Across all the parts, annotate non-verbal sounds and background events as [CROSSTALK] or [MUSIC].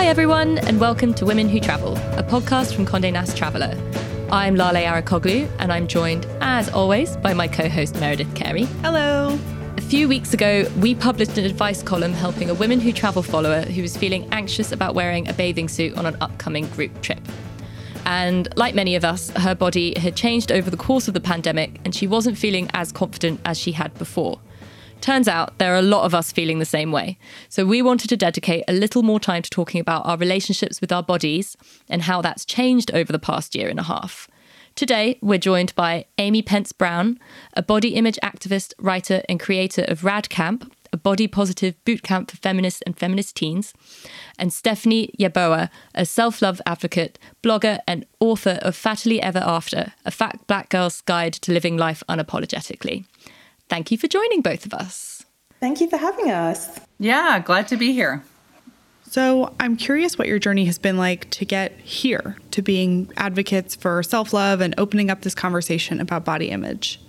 Hi, everyone, and welcome to Women Who Travel, a podcast from Condé Nast Traveller. I'm Lale Arikoglu, and I'm joined, as always, by my co host Meredith Carey. Hello. A few weeks ago, we published an advice column helping a Women Who Travel follower who was feeling anxious about wearing a bathing suit on an upcoming group trip. And like many of us, her body had changed over the course of the pandemic, and she wasn't feeling as confident as she had before. Turns out there are a lot of us feeling the same way. So we wanted to dedicate a little more time to talking about our relationships with our bodies and how that's changed over the past year and a half. Today, we're joined by Amy Pence Brown, a body image activist, writer, and creator of Rad Camp, a body positive boot camp for feminists and feminist teens, and Stephanie Yeboah, a self love advocate, blogger, and author of Fattily Ever After, a fat black girl's guide to living life unapologetically. Thank you for joining both of us. Thank you for having us. Yeah, glad to be here. So, I'm curious what your journey has been like to get here, to being advocates for self love and opening up this conversation about body image.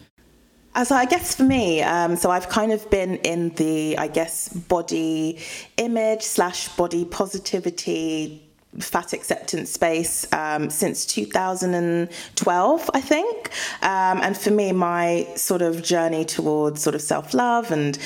As I guess for me, um, so I've kind of been in the, I guess, body image slash body positivity fat acceptance space um, since 2012, I think. Um, and for me, my sort of journey towards sort of self love and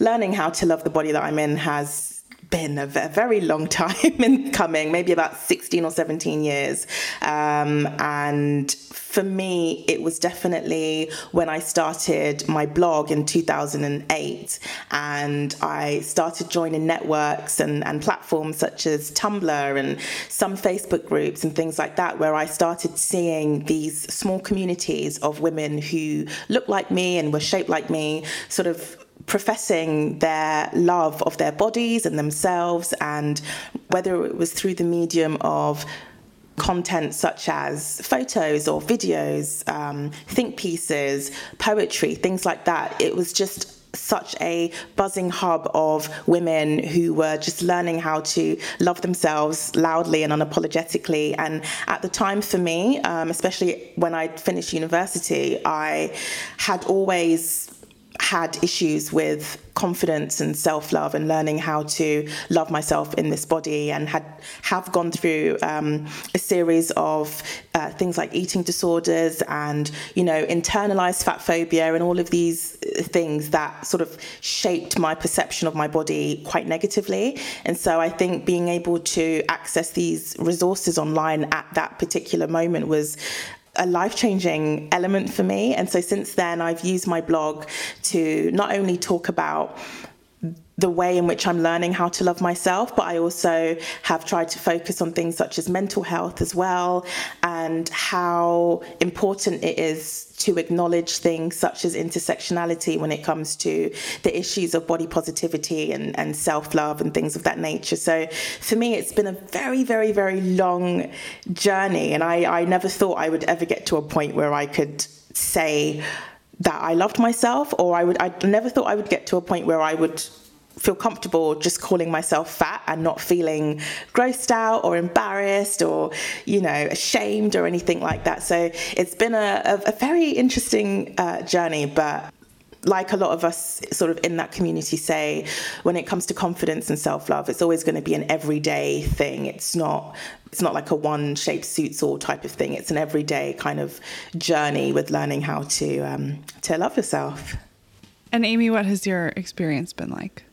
learning how to love the body that I'm in has been a very long time [LAUGHS] in coming, maybe about 16 or 17 years. Um, and for me, it was definitely when I started my blog in 2008 and I started joining networks and, and platforms such as Tumblr and some Facebook groups and things like that, where I started seeing these small communities of women who looked like me and were shaped like me, sort of professing their love of their bodies and themselves, and whether it was through the medium of content such as photos or videos, um, think pieces, poetry, things like that. It was just such a buzzing hub of women who were just learning how to love themselves loudly and unapologetically. And at the time, for me, um, especially when I finished university, I had always had issues with confidence and self-love and learning how to love myself in this body and had have gone through um, a series of uh, things like eating disorders and you know internalized fat phobia and all of these things that sort of shaped my perception of my body quite negatively. And so I think being able to access these resources online at that particular moment was a life changing element for me. And so since then, I've used my blog to not only talk about the way in which I'm learning how to love myself, but I also have tried to focus on things such as mental health as well and how important it is to acknowledge things such as intersectionality when it comes to the issues of body positivity and, and self love and things of that nature. So for me, it's been a very, very, very long journey, and I, I never thought I would ever get to a point where I could say, that I loved myself, or I would I never thought I would get to a point where I would feel comfortable just calling myself fat and not feeling grossed out or embarrassed or you know ashamed or anything like that. So it's been a, a, a very interesting uh, journey but like a lot of us sort of in that community say when it comes to confidence and self-love it's always going to be an everyday thing. It's not it's not like a one shape suits all type of thing. It's an everyday kind of journey with learning how to um, to love yourself. And amy what has your experience been like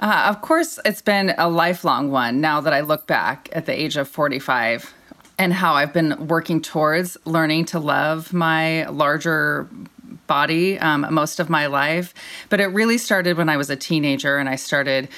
uh, of course, it's been a lifelong one now that I look back at the age of 45 and how I've been working towards learning to love my larger body um, most of my life. But it really started when I was a teenager and I started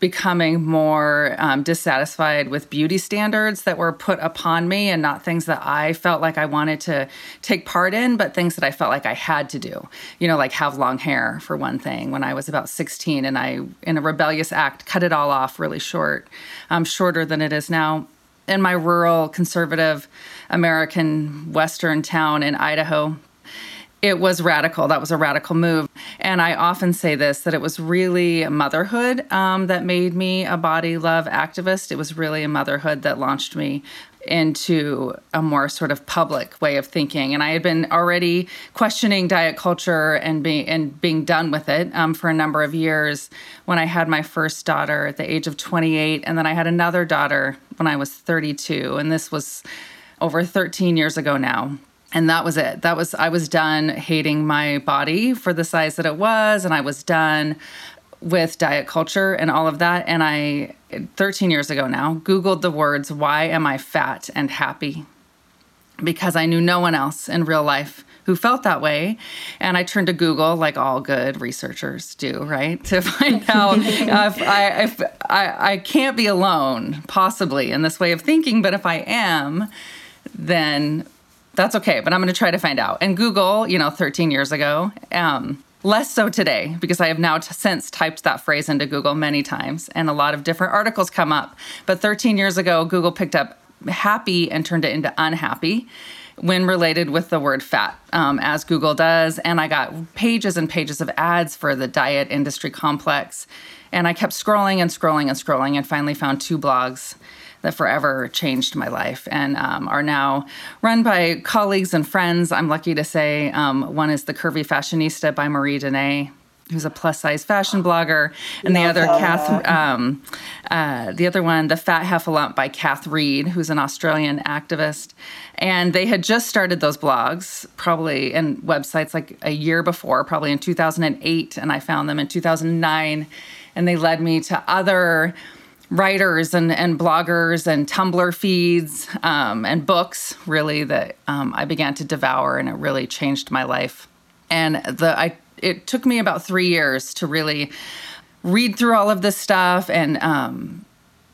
becoming more um, dissatisfied with beauty standards that were put upon me and not things that I felt like I wanted to take part in, but things that I felt like I had to do. You know, like have long hair, for one thing, when I was about 16 and I, in a rebellious act, cut it all off really short, um, shorter than it is now. In my rural, conservative American Western town in Idaho, it was radical. That was a radical move. And I often say this that it was really motherhood um, that made me a body love activist. It was really a motherhood that launched me into a more sort of public way of thinking. And I had been already questioning diet culture and being and being done with it um, for a number of years when I had my first daughter at the age of 28, and then I had another daughter when I was 32, and this was over 13 years ago now and that was it. That was i was done hating my body for the size that it was and i was done with diet culture and all of that. And i 13 years ago now googled the words why am i fat and happy? Because i knew no one else in real life who felt that way. And i turned to google like all good researchers do right? [LAUGHS] To find out [LAUGHS] if, I, if I, I can't be alone possibly in this way of thinking. But if i am then that's okay. But I'm going to try to find out. And Google, you know, 13 years ago, um, less so today because I have now t- since typed that phrase into Google many times and a lot of different articles come up. But 13 years ago, Google picked up happy and turned it into unhappy when related with the word fat, um, as Google does. And I got pages and pages of ads for the diet industry complex. And I kept scrolling and scrolling and scrolling and finally found two blogs that forever changed my life and um, are now run by colleagues and friends. I'm lucky to say um, one is The Curvy Fashionista by Marie Denee who's a plus size fashion blogger, and Love the other Kath, um, uh, the other one, the Fat Heffalump by Kath Read, who's an Australian activist. And they had just started those blogs, probably and websites like a year before, probably in 2008, and I found them in 2009, and they led me to other writers and, and bloggers and Tumblr feeds um, and books, really, that um, I began to devour, and it really changed my life. And the I it took me about three years to really read through all of this stuff and um,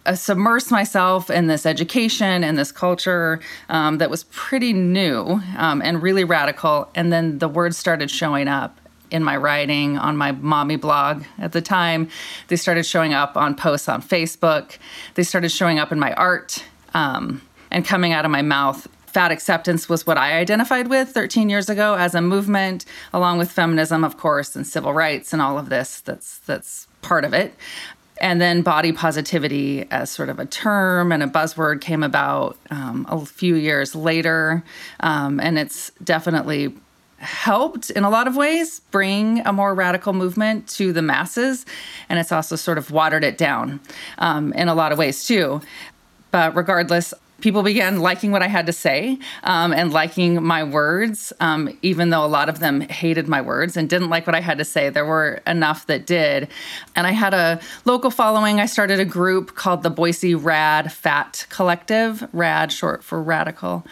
uh, submerse myself in this education and this culture um, that was pretty new um, and really radical. And then the words started showing up in my writing on my mommy blog at the time. They started showing up on posts on Facebook. They started showing up in my art um, and coming out of my mouth. Fat acceptance was what I identified with 13 years ago as a movement, along with feminism, of course, and civil rights and all of this. That's that's part of it. And then body positivity as sort of a term and a buzzword came about um, a few years later. Um, and it's definitely helped in a lot of ways bring a more radical movement to the masses. And it's also sort of watered it down um, in a lot of ways, too. But regardless, people began liking what I had to say um, and liking my words, um, even though a lot of them hated my words and didn't like what I had to say. There were enough that did. And I had a local following. I started a group called the Boise Rad Fat Collective, RAD short for radical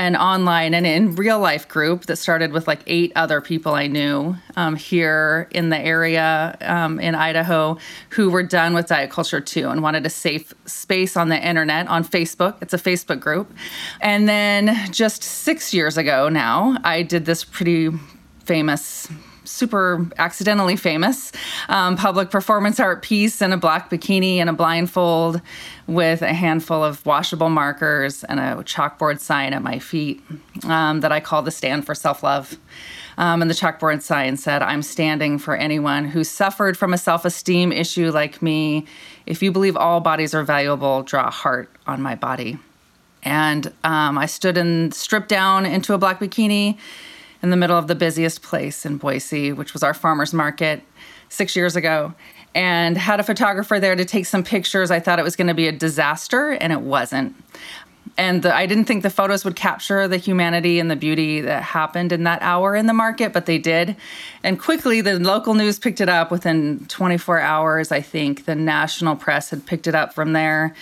an online and in real life group that started with like eight other people I knew um, here in the area um, in Idaho who were done with diet culture too and wanted a safe space on the internet on Facebook. It's a Facebook group. And then just six years ago now, I did this pretty famous super accidentally famous um, public performance art piece in a black bikini and a blindfold with a handful of washable markers and a chalkboard sign at my feet um, that I call the stand for self love. Um, and the chalkboard sign said, I'm standing for anyone who suffered from a self esteem issue like me. If you believe all bodies are valuable, draw a heart on my body. And um, I stood and stripped down into a black bikini in the middle of the busiest place in Boise, which was our farmers market six years ago, and had a photographer there to take some pictures. I thought it was going to be a disaster, and it wasn't. And the, I didn't think the photos would capture the humanity and the beauty that happened in that hour in the market, but they did. And quickly, the local news picked it up within 24 hours, I think. The national press had picked it up from there.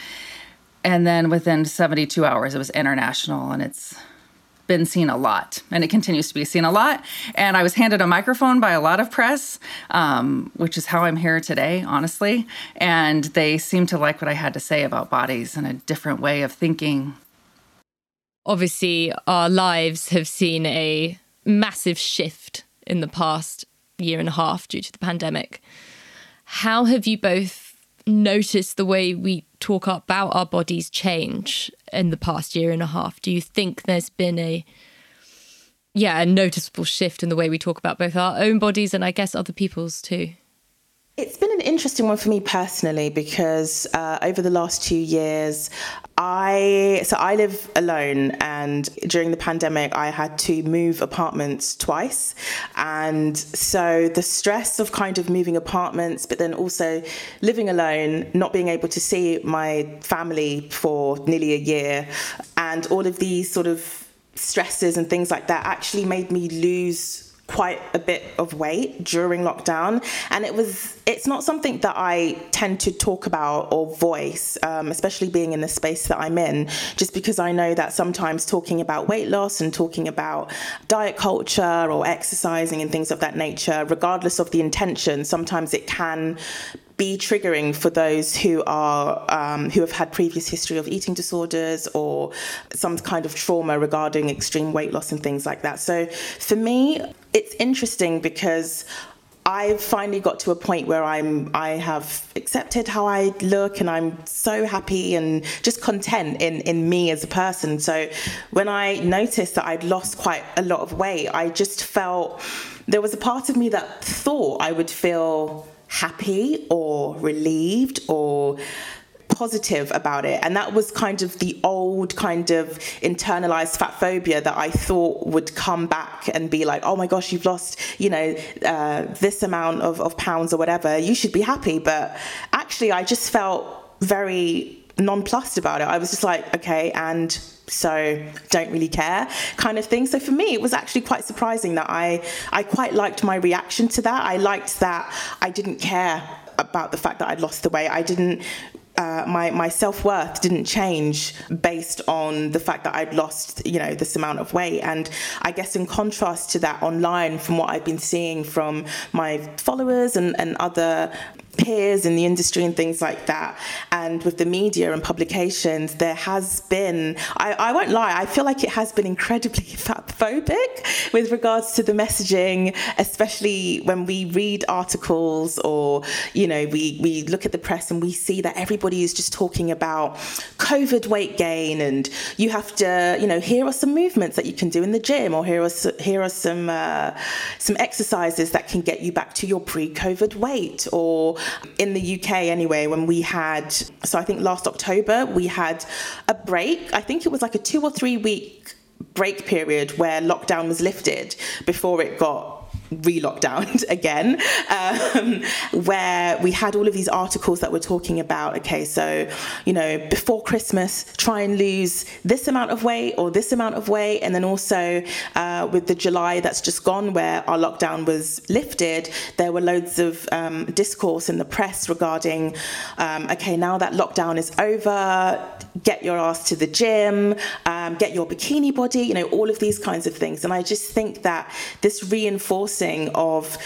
And then within 72 hours, it was international, and it's been seen a lot and it continues to be seen a lot. And I was handed a microphone by a lot of press, um, which is how I'm here today, honestly. And they seemed to like what I had to say about bodies and a different way of thinking. Obviously, our lives have seen a massive shift in the past year and a half due to the pandemic. How have you both noticed the way we talk about our bodies change in the past year and a half? Do you think there's been a yeah, a noticeable shift in the way we talk about both our own bodies and I guess other people's too? It's been an interesting one for me personally because uh, over the last two years, I so I live alone, and during the pandemic, I had to move apartments twice, and so the stress of kind of moving apartments, but then also living alone, not being able to see my family for nearly a year, and all of these sort of stresses and things like that actually made me lose quite a bit of weight during lockdown. And it was it's not something that i tend to talk about or voice um, especially being in the space that i'm in just because i know that sometimes talking about weight loss and talking about diet culture or exercising and things of that nature regardless of the intention sometimes it can be triggering for those who are um, who have had previous history of eating disorders or some kind of trauma regarding extreme weight loss and things like that. So for me, it's interesting because I've finally got to a point where I'm I have accepted how I look and I'm so happy and just content in in me as a person. So when I noticed that I'd lost quite a lot of weight, I just felt there was a part of me that thought I would feel happy or relieved or positive about it. And that was kind of the old kind of internalized fat phobia that I thought would come back and be like, oh my gosh, you've lost, you know, uh, this amount of, of pounds or whatever. You should be happy. But actually, I just felt very nonplussed about it. I was just like, okay, and so don't really care kind of thing. So for me it was actually quite surprising that i i quite liked my reaction to that. I liked that i didn't care about the fact that i'd lost the weight. I didn't uh, my my self worth didn't change based on the fact that I'd lost you know this amount of weight, and I guess in contrast to that online, from what I've been seeing from my followers and and other peers in the industry and things like that. And with the media and publications, there has been, I, I won't lie, I feel like it has been incredibly [LAUGHS] phobic with regards to the messaging, especially when we read articles or, you know, we, we look at the press and we see that everybody is just talking about COVID weight gain and you have to, you know, here are some movements that you can do in the gym or here are, here are some, uh, some exercises that can get you back to your pre-COVID weight or in the UK anyway, when we had, so I think last October, we had a break. I think it was like a two or three week break period where lockdown was lifted before it got re-lockdowned [LAUGHS] again, um, where we had all of these articles that were talking about, okay, so, you know, before Christmas, try and lose this amount of weight or this amount of weight. And then also uh, with the July that's just gone, where our lockdown was lifted, there were loads of um, discourse in the press regarding, um, okay, now that lockdown is over, get your ass to the gym, um, get your bikini body, you know, all of these kinds of things. And I just think that this of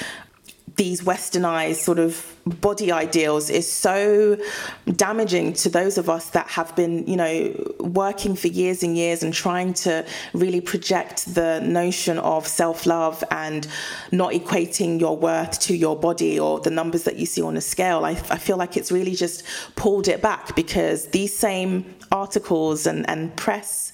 these westernized sort of body ideals is so damaging to those of us that have been, you know, working for years and years and trying to really project the notion of self love and not equating your worth to your body or the numbers that you see on a scale. I, I feel like it's really just pulled it back because these same articles and, and press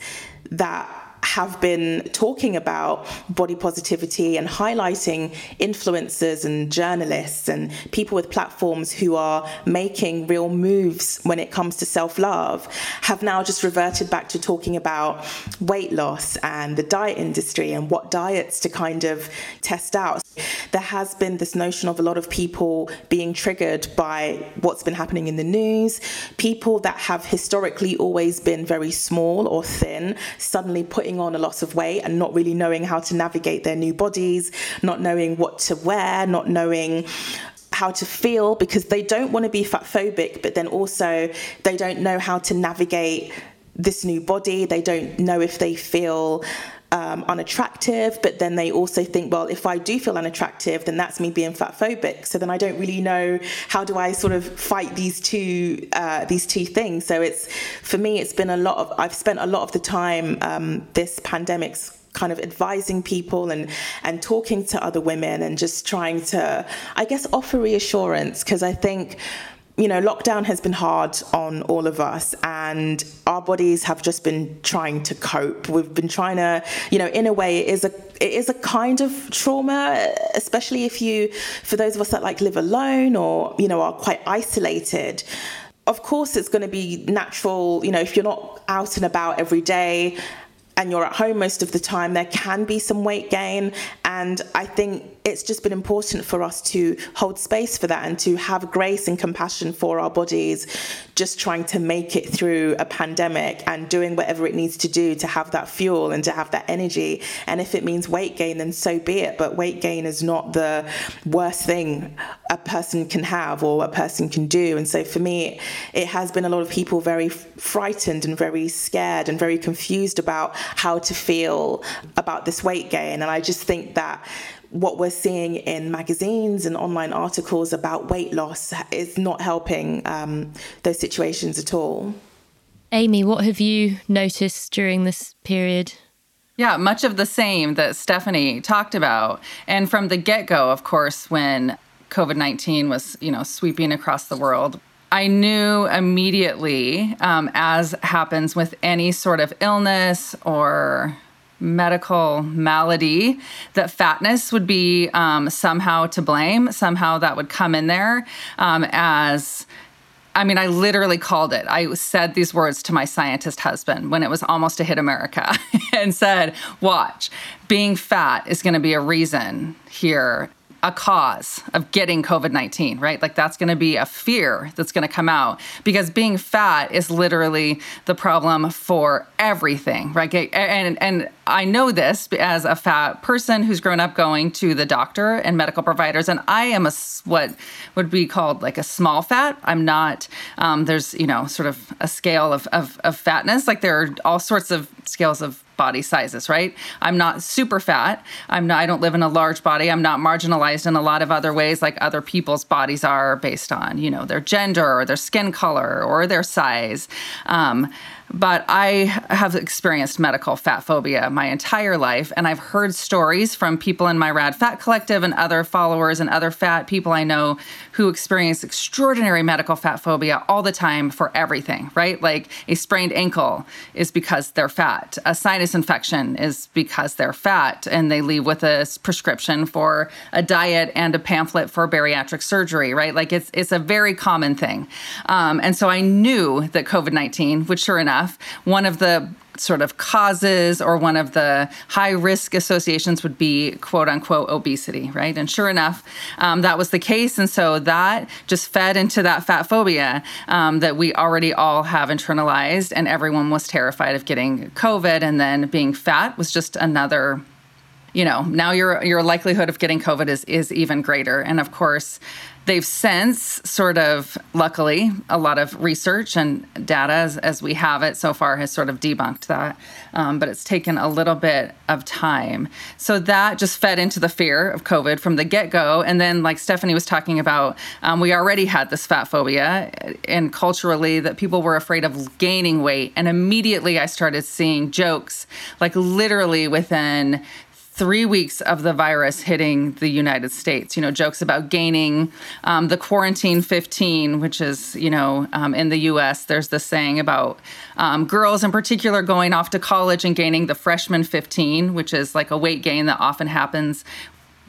that have been talking about body positivity and highlighting influencers and journalists and people with platforms who are making real moves when it comes to self love have now just reverted back to talking about weight loss and the diet industry and what diets to kind of test out. There has been this notion of a lot of people being triggered by what's been happening in the news, people that have historically always been very small or thin, suddenly putting putting on a lot of weight and not really knowing how to navigate their new bodies, not knowing what to wear, not knowing how to feel because they don't want to be fat phobic, but then also they don't know how to navigate this new body. They don't know if they feel um, unattractive, but then they also think, well, if I do feel unattractive, then that's me being fat phobic. So then I don't really know how do I sort of fight these two uh, these two things. So it's for me, it's been a lot of I've spent a lot of the time um, this pandemic's kind of advising people and and talking to other women and just trying to I guess offer reassurance because I think you know, lockdown has been hard on all of us, and our bodies have just been trying to cope. We've been trying to, you know, in a way, it is a it is a kind of trauma, especially if you, for those of us that like live alone or you know are quite isolated. Of course, it's going to be natural, you know, if you're not out and about every day and you're at home most of the time, there can be some weight gain. And I think it's just been important for us to hold space for that and to have grace and compassion for our bodies, just trying to make it through a pandemic and doing whatever it needs to do to have that fuel and to have that energy. And if it means weight gain, then so be it. But weight gain is not the worst thing a person can have or a person can do. And so for me, it has been a lot of people very frightened and very scared and very confused about how to feel about this weight gain. And I just think that what we're seeing in magazines and online articles about weight loss is not helping um, those situations at all. Amy, what have you noticed during this period? Yeah, much of the same that Stephanie talked about. And from the get go, of course, when COVID 19 was, you know, sweeping across the world, I knew immediately, um, as happens with any sort of illness or medical malady, that fatness would be um, somehow to blame. Somehow that would come in there um, as. I mean, I literally called it. I said these words to my scientist husband when it was almost to hit America [LAUGHS] and said, Watch, being fat is going to be a reason here a cause of getting COVID 19, right? Like that's going to be a fear that's going to come out because being fat is literally the problem for everything, right? And, and I know this as a fat person who's grown up going to the doctor and medical providers, and I am a what would be called like a small fat. I'm not, um, there's, you know, sort of a scale of, of, of fatness. Like there are all sorts of scales of body sizes, right? I'm not super fat. I'm not I don't live in a large body. I'm not marginalized in a lot of other ways like other people's bodies are based on, you know, their gender or their skin color or their size. Um, but I have experienced medical fat phobia my entire life, and I've heard stories from people in my Rad Fat Collective and other followers and other fat people I know who experience extraordinary medical fat phobia all the time for everything, right? Like a sprained ankle is because they're fat, a sinus infection is because they're fat, and they leave with a prescription for a diet and a pamphlet for bariatric surgery, right? Like it's it's a very common thing, um, and so I knew that COVID nineteen would sure enough enough, one of the sort of causes or one of the high risk associations would be quote unquote obesity, right? And sure enough, um, that was the case. And so that just fed into that fat phobia um, that we already all have internalized, and everyone was terrified of getting COVID. And then being fat was just another you know now your your likelihood of getting covid is is even greater and of course they've since sort of luckily a lot of research and data as, as we have it so far has sort of debunked that. Um, but it's taken a little bit of time. So that just fed into the fear of covid from the get-go. And then like stephanie was talking about um, we already had this fat phobia and culturally that people were afraid of gaining weight. And immediately i started seeing jokes like literally within three weeks of the virus hitting the United States. You know, jokes about gaining um, the quarantine 15, which is, you know, um, in the US, there's this saying about um, girls in particular going off to college and gaining the freshman 15, which is like a weight gain that often happens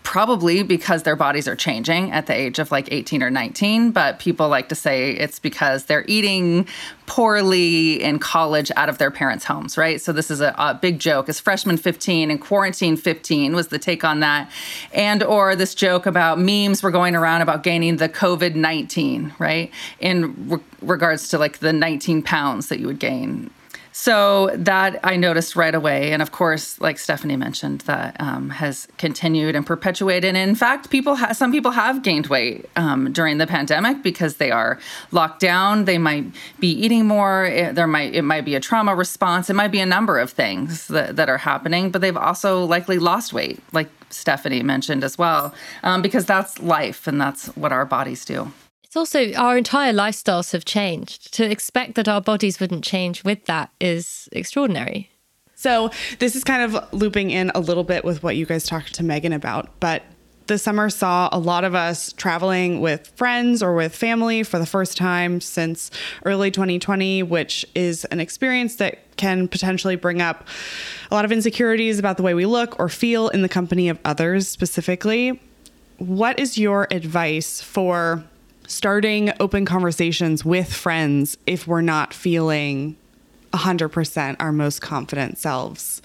probably because their bodies are changing at the age of like 18 or 19 but people like to say it's because they're eating poorly in college out of their parents homes right? So this is a, a big joke. Is freshman 15 and quarantine 15 was the take on that. And or this joke about memes were going around about gaining the covid-19 right? In re- regards to like the 19 pounds that you would gain so that I noticed right away. And of course, like Stephanie mentioned, that um, has continued and perpetuated. And in fact, people ha- some people have gained weight um, during the pandemic because they are locked down. They might be eating more. It, there might it might be a trauma response. It might be a number of things that, that are happening. But they've also likely lost weight, like Stephanie mentioned as well, um, because that's life and that's what our bodies do. It's also our entire lifestyles have changed. To expect that our bodies wouldn't change with that is extraordinary. So, this is kind of looping in a little bit with what you guys talked to Megan about, but the summer saw a lot of us traveling with friends or with family for the first time since early 2020, which is an experience that can potentially bring up a lot of insecurities about the way we look or feel in the company of others specifically. What is your advice for starting open conversations with friends if we're not feeling 100% our most confident selves?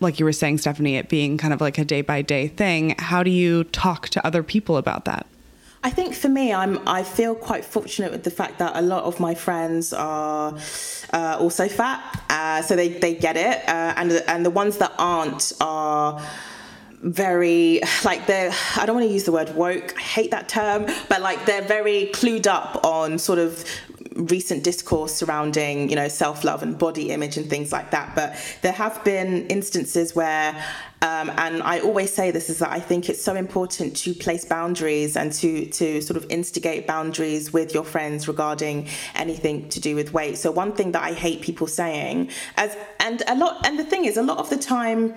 like you were saying, Stephanie, it being kind of like a day by day thing. How do you talk to other people about that? I think for me, I'm I feel quite fortunate with the fact that a lot of my friends are uh, also fat, uh, so they, they get it, uh, and and the ones that aren't are very like they're I don't want to use the word woke. I hate that term, but like they're very clued up on sort of recent discourse surrounding, you know, self love and body image and things like that. But there have been instances where, um, and I always say this is that I think it's so important to place boundaries and to to sort of instigate boundaries with your friends regarding anything to do with weight. So one thing that I hate people saying, as and a lot, and the thing is, a lot of the time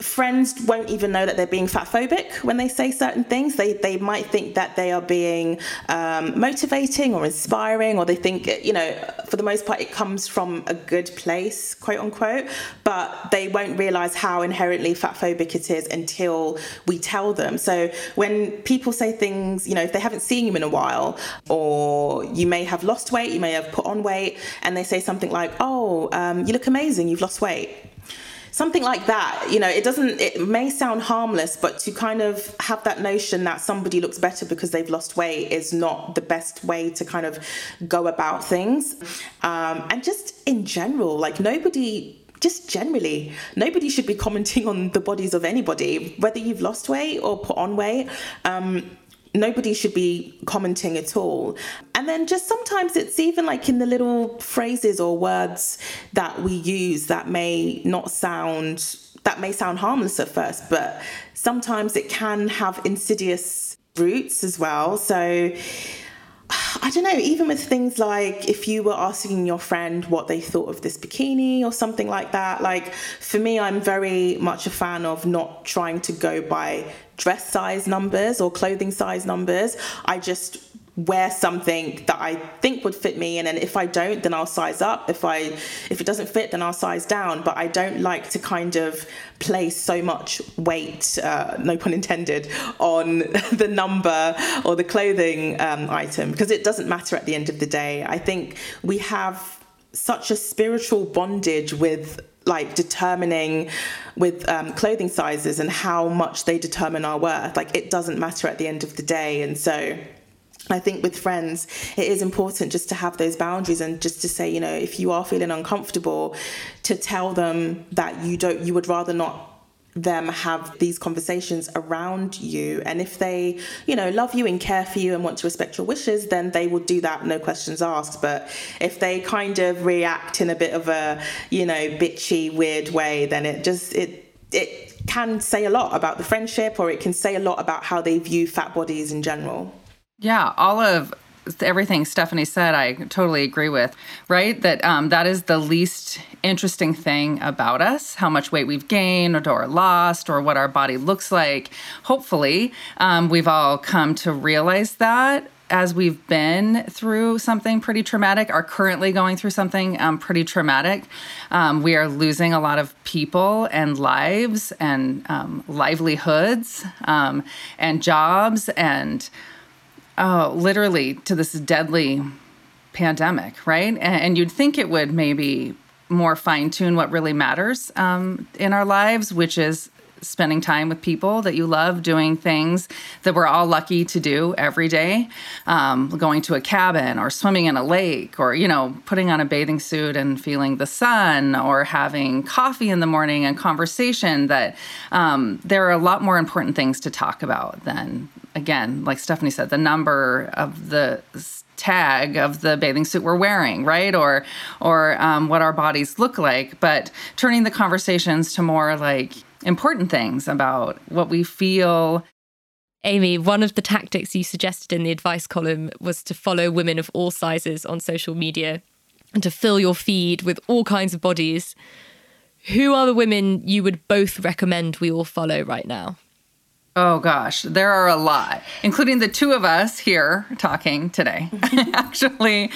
friends won't even know that they're being fat phobic when they say certain things. They they might think that they are being um, motivating or inspiring, or they think you know for the most part it comes from a good place, quote unquote. But they won't realize how inherently fat phobic it is until we tell them. So when people say things, you know, if they haven't seen you in a while, or you may have lost weight, you may have put on weight, and they say something like, "Oh, um, you look amazing, you've lost weight." Something like that you know it doesn't it may sound harmless but to kind of have that notion that somebody looks better because they've lost weight is not the best way to kind of go about things um, and just in general like nobody just generally, nobody should be commenting on the bodies of anybody, whether you've lost weight or put on weight. Um, nobody should be commenting at all. And then just sometimes it's even like in the little phrases or words that we use that may not sound that may sound harmless at first, but sometimes it can have insidious roots as well. So I don't know, even with things like if you were asking your friend what they thought of this bikini or something like that, like for me, I'm very much a fan of not trying to go by dress size numbers or clothing size numbers. I just wear something that I think would fit me and then if I don't then I'll size up if I if it doesn't fit then I'll size down but I don't like to kind of place so much weight uh, no pun intended on [LAUGHS] the number or the clothing um, item because it doesn't matter at the end of the day I think we have such a spiritual bondage with like determining with um, clothing sizes and how much they determine our worth. Like it doesn't matter at the end of the day. And so I think with friends, it is important just to have those boundaries and just to say, you know, if you are feeling uncomfortable, to tell them that you don't, you would rather not them have these conversations around you. And if they you know love you and care for you and want to respect your wishes then they will do that no questions asked. But if they kind of react in a bit of a you know bitchy weird way then it just it it can say a lot about the friendship or it can say a lot about how they view fat bodies in general yeah all of everything Stephanie said, I totally agree with. Right, that um, that is the least interesting thing about us: how much weight we've gained or lost, or what our body looks like. Hopefully, um, we've all come to realize that as we've been through something pretty traumatic, are currently going through something um, pretty traumatic. Um, we are losing a lot of people and lives and um, livelihoods um, and jobs and oh, literally to this deadly pandemic, right? And, and you'd think it would maybe more fine tune what really matters um, in our lives, which is spending time with people that you love, doing things that we're all lucky to do every day, um, going to a cabin or swimming in a lake or, you know, putting on a bathing suit and feeling the sun or having coffee in the morning and conversation that um, there are a lot more important things to talk about than again, like Stephanie said, the number of the tag of the bathing suit we're wearing, right? Or or um, what our bodies look like, but turning the conversations to more like important things about what we feel. Amy, one of the tactics you suggested in the advice column was to follow women of all sizes on social media and to fill your feed with all kinds of bodies. Who are the women you would both recommend we all follow right now? Oh gosh, there are a lot, including the two of us here talking today. [LAUGHS] Actually,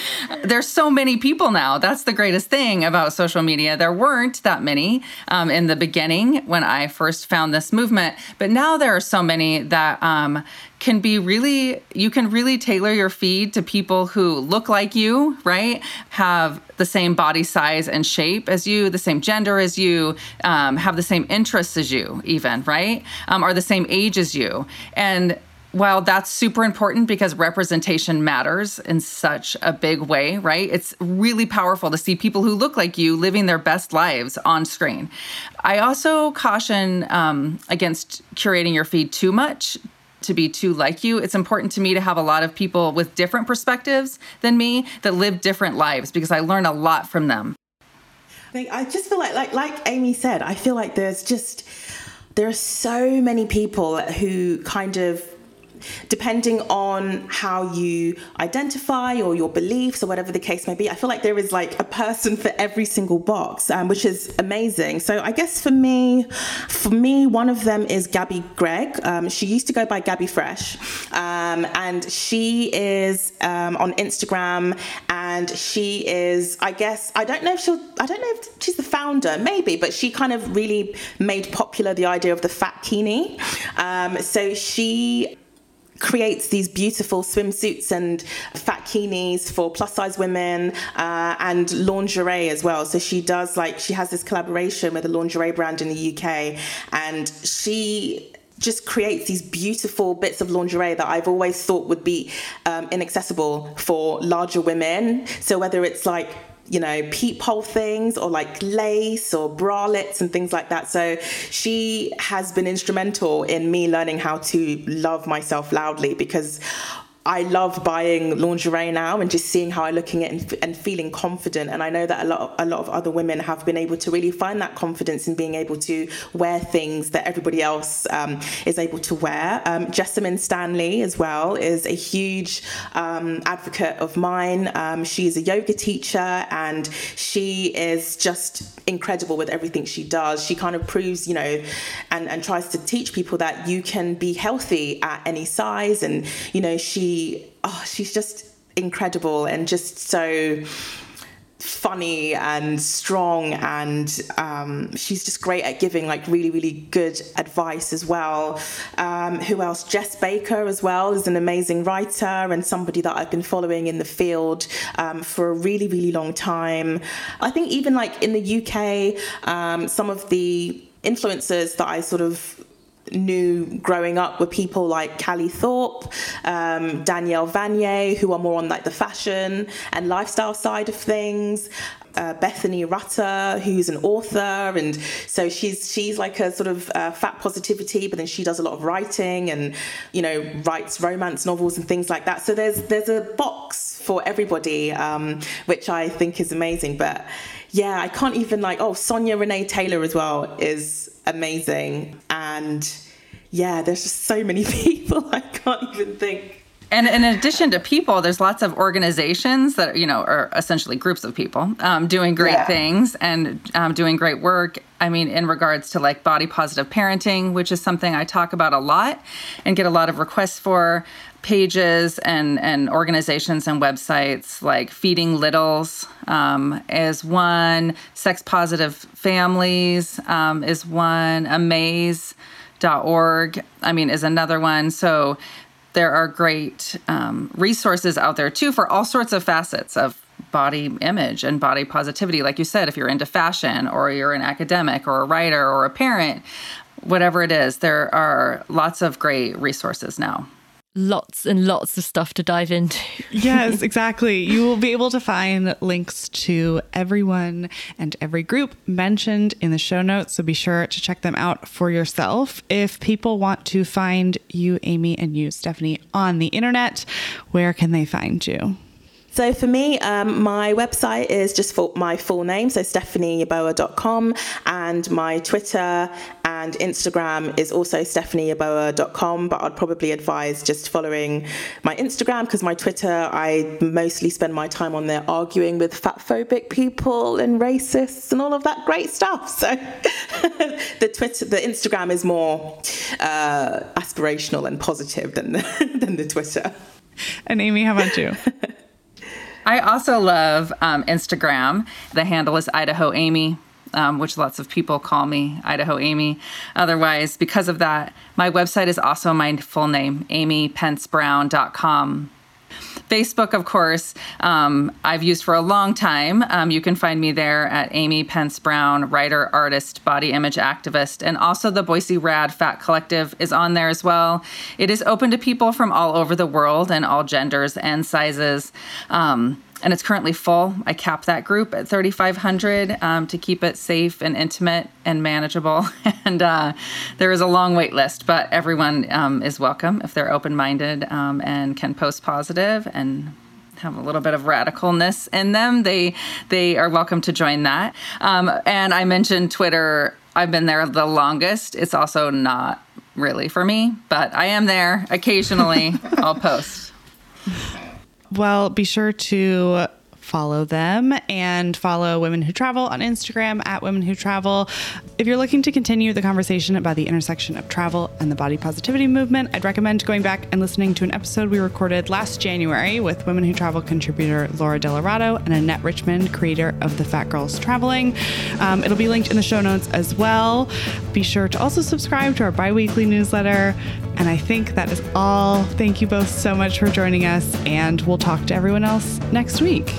there's so many people now. That's the greatest thing about social media. There weren't that many um, in the beginning when I first found this movement, but now there are so many that um, can be really, you can really tailor your feed to people who look like you, right? Have the same body size and shape as you, the same gender as you, um, have the same interests as you, even, right? Um, are the same age as you. And while that's super important because representation matters in such a big way, right? It's really powerful to see people who look like you living their best lives on screen. I also caution um, against curating your feed too much to be too like you. It's important to me to have a lot of people with different perspectives than me that live different lives because I learn a lot from them. I just feel like, like, like Amy said, I feel like there's just there are so many people who kind of depending on how you identify or your beliefs or whatever the case may be, I feel like there is like a person for every single box, um, which is amazing. So I guess for me, for me, one of them is Gabi Gregg. Um, she used to go by Gabi Fresh, um, and she is um, on Instagram, and she is, I guess, I don't know if she'll, I don't know if she's the founder, maybe, but she kind of really made popular the idea of the fatkini. Um, so she creates these beautiful swimsuits and fatkinis for plus size women uh, and lingerie as well. So she does like she has this collaboration with a lingerie brand in the UK, and she just creates these beautiful bits of lingerie that I've always thought would be um, inaccessible for larger women. So whether it's like you know, peephole things or like lace or bralettes and things like that. So she has been instrumental in me learning how to love myself loudly because I love buying lingerie now and just seeing how I look in it and, and, feeling confident. And I know that a lot of, a lot of other women have been able to really find that confidence in being able to wear things that everybody else um, is able to wear. Um, Jessamyn Stanley as well is a huge um, advocate of mine. Um, she's a yoga teacher and she is just incredible with everything she does. She kind of proves, you know, and, and tries to teach people that you can be healthy at any size. And, you know, she oh, she's just incredible and just so funny and strong and um, she's just great at giving like really really good advice as well. Um, who else? Jes Baker as well is an amazing writer and somebody that i've been following in the field um, for a really really long time. I think even like in the uk um, some of the influencers that i sort of knew growing up were people like Callie Thorpe, um, Danielle Vanier, who are more on like the fashion and lifestyle side of things. Uh, Bethany Rutter, who's an author, and so she's she's like a sort of uh, fat positivity, but then she does a lot of writing and you know writes romance novels and things like that. So there's there's a box for everybody, um, which I think is amazing. But yeah, I can't even like oh Sonya Renee Taylor as well is amazing. And yeah, there's just so many [LAUGHS] people I can't even think. And in addition to people, there's lots of organizations that you know are essentially groups of people um, doing great yeah. things and um, doing great work. I mean, in regards to like body positive parenting, which is something I talk about a lot and get a lot of requests for pages and and organizations and websites like Feeding Littles um, is one, Sex Positive Families um, is one, Amaze.org, I mean, is another one. So there are great um, resources out there too for all sorts of facets of body image and body positivity. Like you said, if you're into fashion or you're an academic or a writer or a parent, whatever it is, there are lots of great resources now lots and lots of stuff to dive into. [LAUGHS] yes, exactly. You will be able to find links to everyone and every group mentioned in the show notes. So be sure to check them out for yourself. If people want to find you, Amy, and you, Stephanie, on the internet, where can they find you? So for me, um, my website is just for my full name, so stephanieyeboah.com, and my Twitter and Instagram is also stephanieyeboah.com. But I'd probably advise just following my Instagram because my Twitter, I mostly spend my time on there arguing with fat phobic people and racists and all of that great stuff. So [LAUGHS] the Twitter, the Instagram is more uh, aspirational and positive than the, [LAUGHS] than the Twitter. And Amy, how about you? [LAUGHS] I also love um, Instagram. The handle is Idaho Amy. Um, which lots of people call me Idaho Amy. Otherwise, because of that, my website is also my full name, amypencebrown.com. Facebook, of course, um, I've used for a long time. Um, you can find me there at Amy Pence Brown, writer, artist, body image activist, and also the Boise Rad Fat Collective is on there as well. It is open to people from all over the world and all genders and sizes. Um, and it's currently full. I cap that group at 3,500 um, to keep it safe and intimate and manageable. [LAUGHS] and uh, there is a long wait list, but everyone um, is welcome if they're open minded um, and can post positive and have a little bit of radicalness in them. They they are welcome to join that. Um, and I mentioned Twitter. I've been there the longest. It's also not really for me, but I am there occasionally. [LAUGHS] I'll post. Well, be sure to follow them and follow Women Who Travel on Instagram at Women Who Travel. If you're looking to continue the conversation about the intersection of travel and the body positivity movement, I'd recommend going back and listening to an episode we recorded last January with Women Who Travel contributor Laura Delarato and Annette Richmond, creator of the Fat Girls Traveling. Um, it'll be linked in the show notes as well. Be sure to also subscribe to our bi weekly newsletter. And I think that is all. Thank you both so much for joining us, and we'll talk to everyone else next week.